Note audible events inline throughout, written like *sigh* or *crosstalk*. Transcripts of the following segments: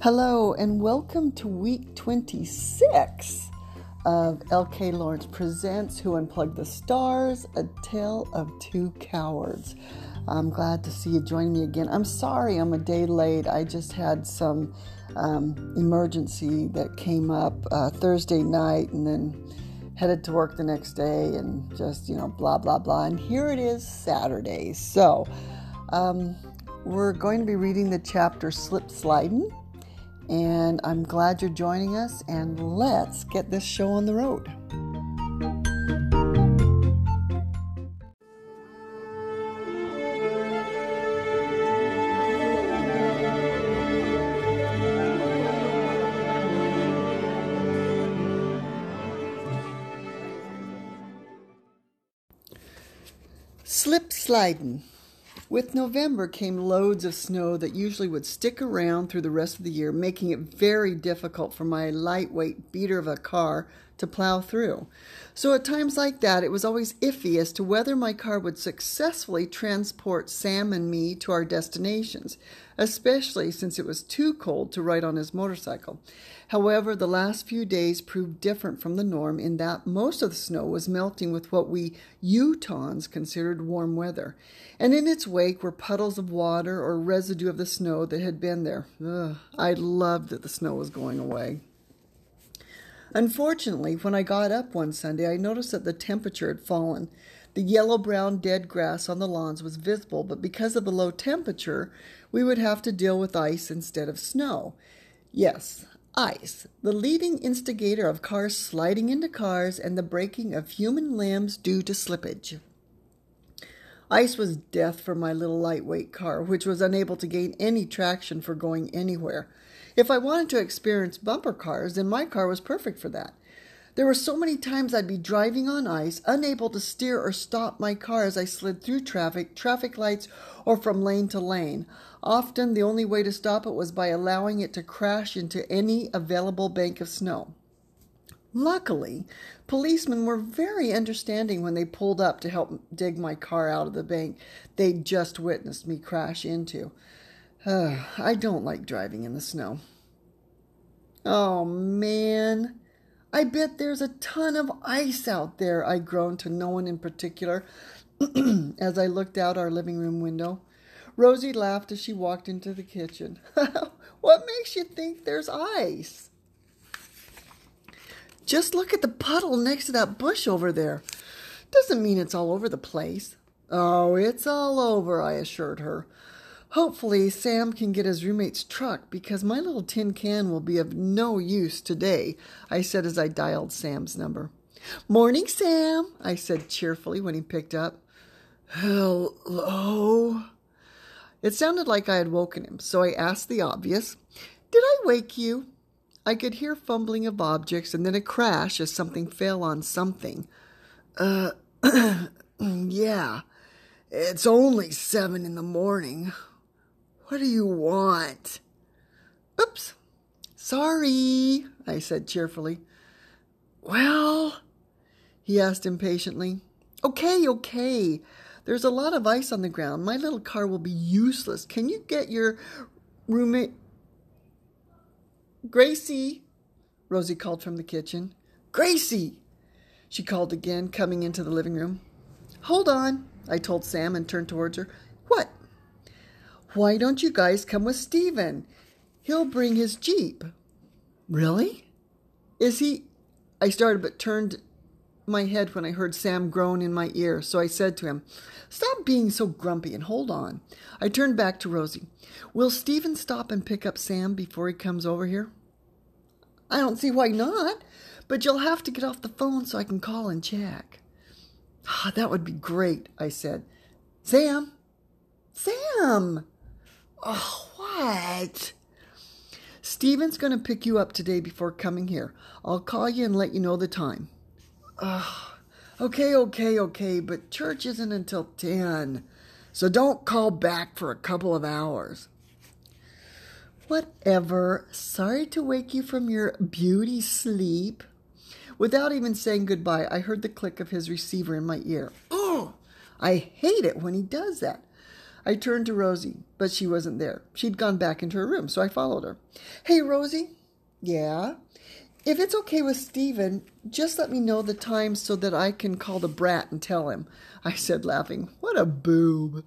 Hello, and welcome to week 26 of LK Lawrence Presents Who Unplugged the Stars A Tale of Two Cowards. I'm glad to see you join me again. I'm sorry I'm a day late. I just had some um, emergency that came up uh, Thursday night and then headed to work the next day and just, you know, blah, blah, blah. And here it is Saturday. So, um, we're going to be reading the chapter Slip Sliding and I'm glad you're joining us, and let's get this show on the road. Slip sliding. With November came loads of snow that usually would stick around through the rest of the year, making it very difficult for my lightweight beater of a car to plow through. So at times like that, it was always iffy as to whether my car would successfully transport Sam and me to our destinations, especially since it was too cold to ride on his motorcycle. However, the last few days proved different from the norm in that most of the snow was melting with what we Utahns considered warm weather, and in its wake were puddles of water or residue of the snow that had been there. Ugh, I loved that the snow was going away. Unfortunately, when I got up one Sunday, I noticed that the temperature had fallen. The yellow brown dead grass on the lawns was visible, but because of the low temperature, we would have to deal with ice instead of snow. Yes, ice, the leading instigator of cars sliding into cars and the breaking of human limbs due to slippage. Ice was death for my little lightweight car, which was unable to gain any traction for going anywhere. If I wanted to experience bumper cars, then my car was perfect for that. There were so many times I'd be driving on ice, unable to steer or stop my car as I slid through traffic, traffic lights, or from lane to lane. Often the only way to stop it was by allowing it to crash into any available bank of snow. Luckily, policemen were very understanding when they pulled up to help dig my car out of the bank they'd just witnessed me crash into. Uh, *sighs* I don't like driving in the snow. Oh man, I bet there's a ton of ice out there, I groaned to no one in particular *clears throat* as I looked out our living room window. Rosie laughed as she walked into the kitchen. *laughs* what makes you think there's ice? Just look at the puddle next to that bush over there. Doesn't mean it's all over the place. Oh, it's all over, I assured her. Hopefully, Sam can get his roommate's truck because my little tin can will be of no use today, I said as I dialed Sam's number. Morning, Sam, I said cheerfully when he picked up. Hello? It sounded like I had woken him, so I asked the obvious Did I wake you? I could hear fumbling of objects and then a crash as something fell on something. Uh, *clears throat* yeah. It's only seven in the morning. What do you want? Oops. Sorry, I said cheerfully. Well, he asked impatiently. Okay, okay. There's a lot of ice on the ground. My little car will be useless. Can you get your roommate? Gracie, Rosie called from the kitchen. Gracie, she called again, coming into the living room. Hold on, I told Sam and turned towards her. What? Why don't you guys come with Stephen? He'll bring his Jeep. Really? Is he? I started but turned my head when I heard Sam groan in my ear, so I said to him, Stop being so grumpy and hold on. I turned back to Rosie. Will Stephen stop and pick up Sam before he comes over here? I don't see why not, but you'll have to get off the phone so I can call and check. Ah, that would be great, I said. Sam? Sam! Oh, what? Stephen's going to pick you up today before coming here. I'll call you and let you know the time. Ugh. Okay, okay, okay, but church isn't until 10. So don't call back for a couple of hours. Whatever. Sorry to wake you from your beauty sleep. Without even saying goodbye, I heard the click of his receiver in my ear. Oh, I hate it when he does that. I turned to Rosie, but she wasn't there. She'd gone back into her room, so I followed her. Hey, Rosie. Yeah? If it's okay with Stephen, just let me know the time so that I can call the brat and tell him, I said, laughing. What a boob.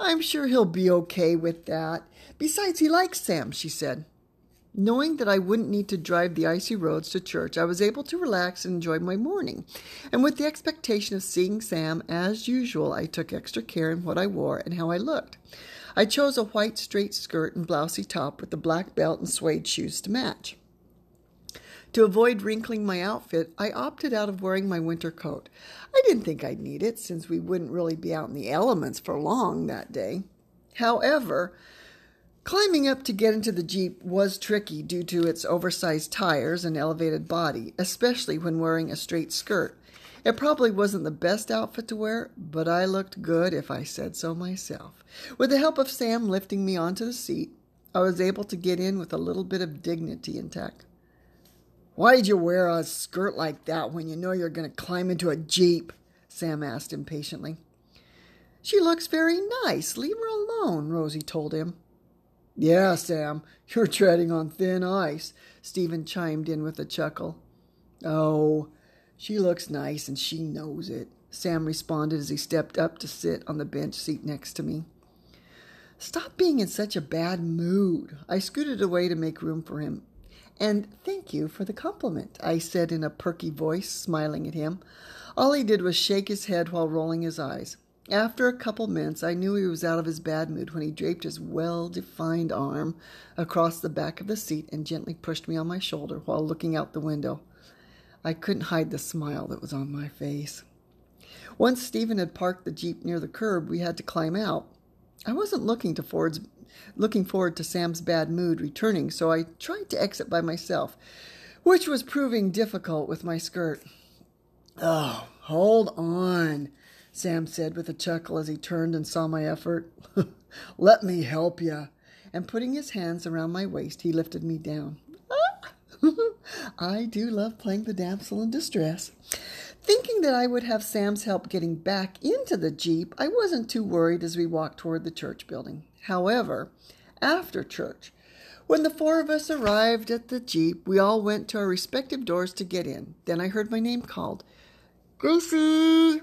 I'm sure he'll be okay with that. Besides, he likes Sam, she said. Knowing that I wouldn't need to drive the icy roads to church, I was able to relax and enjoy my morning. And with the expectation of seeing Sam, as usual, I took extra care in what I wore and how I looked. I chose a white straight skirt and blousey top with a black belt and suede shoes to match. To avoid wrinkling my outfit, I opted out of wearing my winter coat. I didn't think I'd need it since we wouldn't really be out in the elements for long that day. However, climbing up to get into the Jeep was tricky due to its oversized tires and elevated body, especially when wearing a straight skirt. It probably wasn't the best outfit to wear, but I looked good if I said so myself. With the help of Sam lifting me onto the seat, I was able to get in with a little bit of dignity intact. Why'd you wear a skirt like that when you know you're going to climb into a Jeep? Sam asked impatiently. She looks very nice. Leave her alone, Rosie told him. Yeah, Sam, *laughs* you're treading on thin ice, Stephen chimed in with a chuckle. Oh, she looks nice and she knows it, Sam responded as he stepped up to sit on the bench seat next to me. Stop being in such a bad mood. I scooted away to make room for him. And thank you for the compliment, I said in a perky voice, smiling at him. All he did was shake his head while rolling his eyes. After a couple minutes, I knew he was out of his bad mood when he draped his well defined arm across the back of the seat and gently pushed me on my shoulder while looking out the window. I couldn't hide the smile that was on my face. Once Stephen had parked the Jeep near the curb, we had to climb out. I wasn't looking to Ford's looking forward to Sam's bad mood returning, so I tried to exit by myself, which was proving difficult with my skirt. Oh, hold on, Sam said with a chuckle as he turned and saw my effort. *laughs* Let me help you. And putting his hands around my waist, he lifted me down. *laughs* I do love playing the damsel in distress. Thinking that I would have Sam's help getting back into the Jeep, I wasn't too worried as we walked toward the church building. However, after church, when the four of us arrived at the Jeep, we all went to our respective doors to get in. Then I heard my name called Gracie!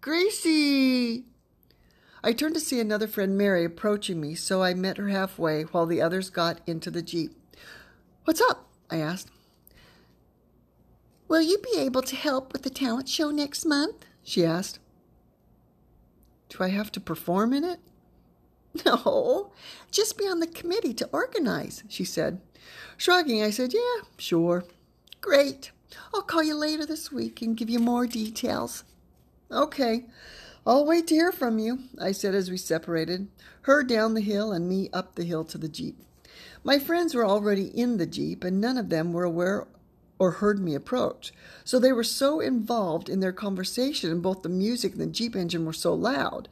Gracie! I turned to see another friend, Mary, approaching me, so I met her halfway while the others got into the Jeep. What's up? I asked. Will you be able to help with the talent show next month? she asked. Do I have to perform in it? *laughs* No, just be on the committee to organize, she said. Shrugging, I said, Yeah, sure. Great. I'll call you later this week and give you more details. Okay. I'll wait to hear from you, I said as we separated, her down the hill and me up the hill to the Jeep. My friends were already in the Jeep, and none of them were aware or heard me approach. So they were so involved in their conversation, and both the music and the Jeep engine were so loud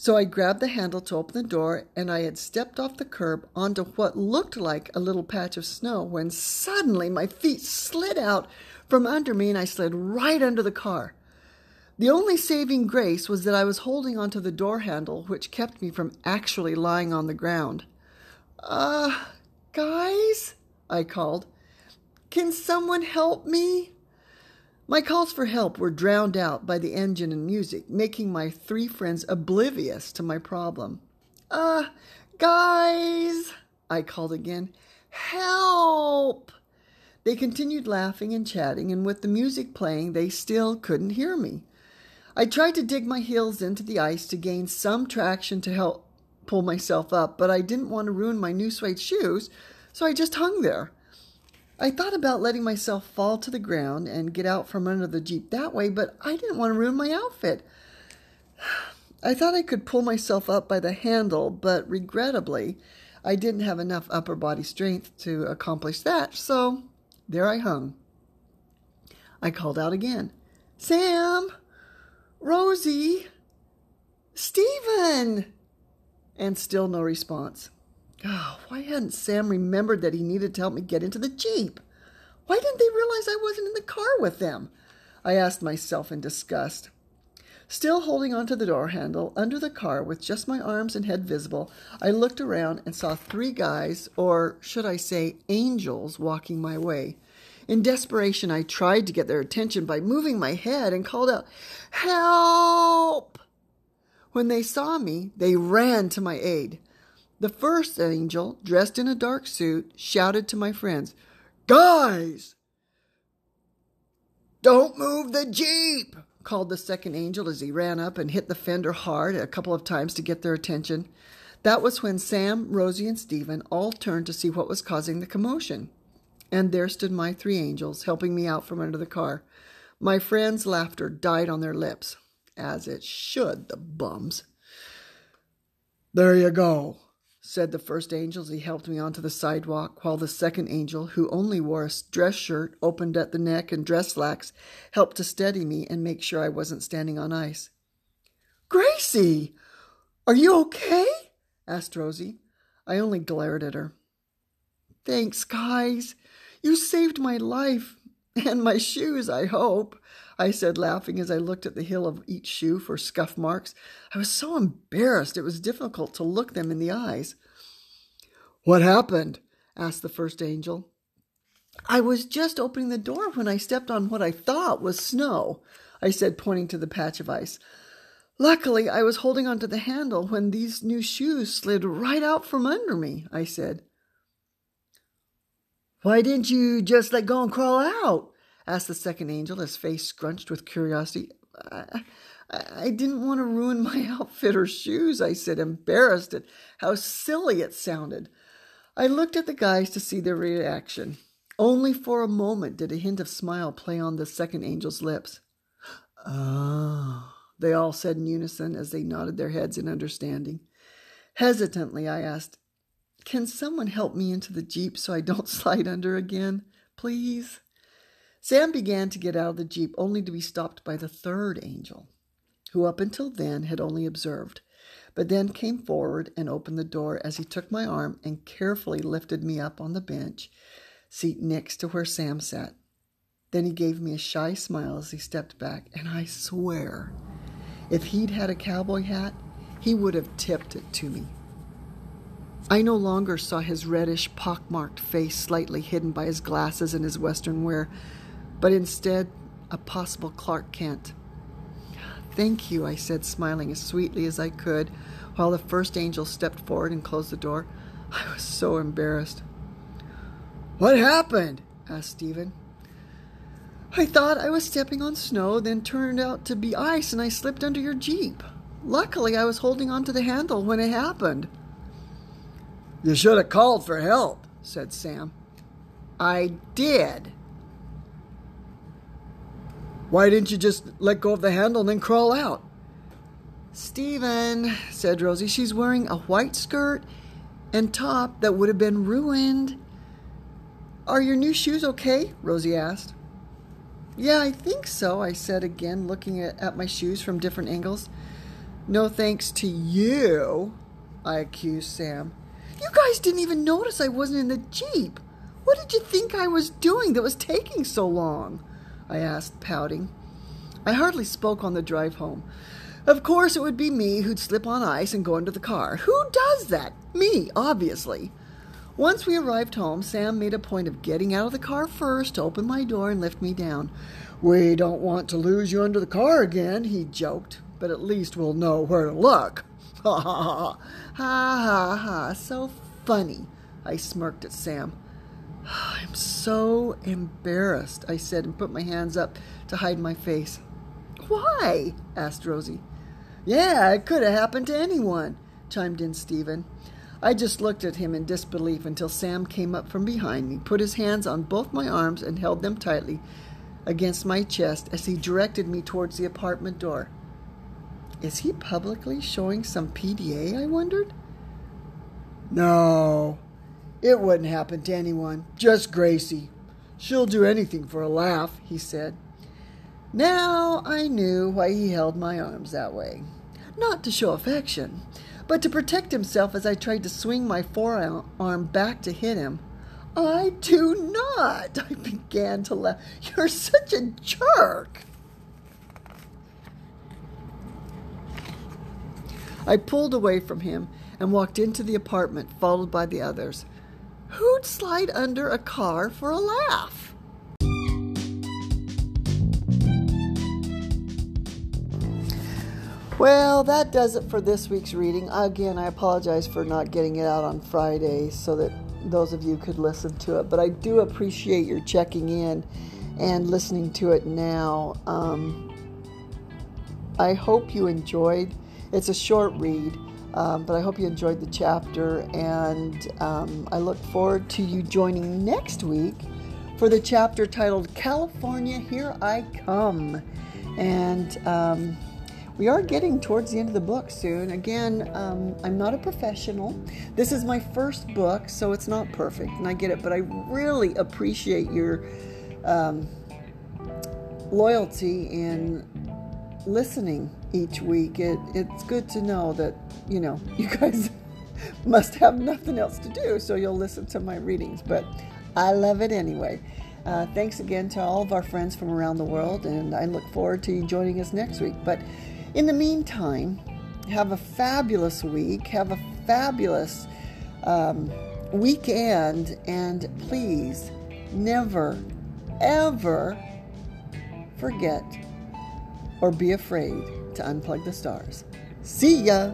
so I grabbed the handle to open the door, and I had stepped off the curb onto what looked like a little patch of snow when suddenly my feet slid out from under me and I slid right under the car. The only saving grace was that I was holding onto the door handle, which kept me from actually lying on the ground. Uh, guys, I called. Can someone help me? My calls for help were drowned out by the engine and music, making my three friends oblivious to my problem. Uh, guys, I called again. Help! They continued laughing and chatting, and with the music playing, they still couldn't hear me. I tried to dig my heels into the ice to gain some traction to help pull myself up, but I didn't want to ruin my new suede shoes, so I just hung there. I thought about letting myself fall to the ground and get out from under the Jeep that way, but I didn't want to ruin my outfit. *sighs* I thought I could pull myself up by the handle, but regrettably, I didn't have enough upper body strength to accomplish that, so there I hung. I called out again Sam! Rosie! Stephen! And still no response. Oh, why hadn't Sam remembered that he needed to help me get into the Jeep? Why didn't they realize I wasn't in the car with them? I asked myself in disgust. Still holding onto the door handle, under the car, with just my arms and head visible, I looked around and saw three guys, or should I say angels, walking my way. In desperation, I tried to get their attention by moving my head and called out, Help! When they saw me, they ran to my aid. The first angel, dressed in a dark suit, shouted to my friends, Guys! Don't move the Jeep! called the second angel as he ran up and hit the fender hard a couple of times to get their attention. That was when Sam, Rosie, and Stephen all turned to see what was causing the commotion. And there stood my three angels, helping me out from under the car. My friends' laughter died on their lips, as it should, the bums. There you go, said the first angel as he helped me onto the sidewalk, while the second angel, who only wore a dress shirt opened at the neck and dress slacks, helped to steady me and make sure I wasn't standing on ice. Gracie, are you okay? asked Rosie. I only glared at her. Thanks, guys. You saved my life and my shoes, I hope, I said, laughing as I looked at the heel of each shoe for scuff marks. I was so embarrassed it was difficult to look them in the eyes. What happened? asked the first angel. I was just opening the door when I stepped on what I thought was snow, I said, pointing to the patch of ice. Luckily, I was holding onto the handle when these new shoes slid right out from under me, I said. Why didn't you just let go and crawl out? Asked the second angel, his face scrunched with curiosity. I, I, I didn't want to ruin my *laughs* outfit or shoes, I said, embarrassed at how silly it sounded. I looked at the guys to see their reaction. Only for a moment did a hint of smile play on the second angel's lips. Oh, they all said in unison as they nodded their heads in understanding. Hesitantly, I asked, can someone help me into the Jeep so I don't *laughs* slide under again, please? Sam began to get out of the Jeep only to be stopped by the third angel, who up until then had only observed, but then came forward and opened the door as he took my arm and carefully lifted me up on the bench seat next to where Sam sat. Then he gave me a shy smile as he stepped back, and I swear, if he'd had a cowboy hat, he would have tipped it to me. I no longer saw his reddish, pockmarked face slightly hidden by his glasses and his western wear, but instead a possible Clark Kent. Thank you, I said, smiling as sweetly as I could, while the first angel stepped forward and closed the door. I was so embarrassed. What happened? asked Stephen. I thought I was stepping on snow, then turned out to be ice, and I slipped under your Jeep. Luckily, I was holding on to the handle when it happened. You should have called for help, said Sam. I did. Why didn't you just let go of the handle and then crawl out? Stephen, said Rosie, she's wearing a white skirt and top that would have been ruined. Are your new shoes okay? Rosie asked. Yeah, I think so, I said again, looking at, at my shoes from different angles. No thanks to you, I accused Sam. You guys didn't even notice I wasn't in the Jeep. What did you think I was doing that was taking so long? I asked, pouting. I hardly spoke on the drive home. Of course, it would be me who'd slip on ice and go into the car. Who does that? Me, obviously. Once we arrived home, Sam made a point of getting out of the car first to open my door and lift me down. We don't want to lose you under the car again, he joked, but at least we'll know where to look. Ha *laughs* ha ha. Ha ha ha. So funny. I smirked at Sam. *sighs* I'm so embarrassed, I said and put my hands up to hide my face. Why? asked Rosie. Yeah, it could have happened to anyone, chimed in Stephen. I just looked at him in disbelief until Sam came up from behind me, put his hands on both my arms, and held them tightly against my chest as he directed me towards the apartment door. Is he publicly showing some PDA? I wondered. No, it wouldn't happen to anyone, just Gracie. She'll do anything for a laugh, he said. Now I knew why he held my arms that way. Not to show affection, but to protect himself as I tried to swing my forearm back to hit him. I do not, I began to laugh. You're such a jerk. I pulled away from him and walked into the apartment, followed by the others. Who'd slide under a car for a laugh? Well, that does it for this week's reading. Again, I apologize for not getting it out on Friday so that those of you could listen to it, but I do appreciate your checking in and listening to it now. Um, I hope you enjoyed. It's a short read, um, but I hope you enjoyed the chapter, and um, I look forward to you joining next week for the chapter titled California, Here I Come. And um, we are getting towards the end of the book soon. Again, um, I'm not a professional. This is my first book, so it's not perfect, and I get it, but I really appreciate your um, loyalty in listening each week. It, it's good to know that, you know, *laughs* you guys must have nothing else to do, so you'll listen to my readings. But I love it anyway. Uh, thanks again to all of our friends from around the world, and I look forward to you joining us next week. But in the meantime, have a fabulous week, have a fabulous um, weekend, and please never, ever forget or be afraid to unplug the stars. See ya!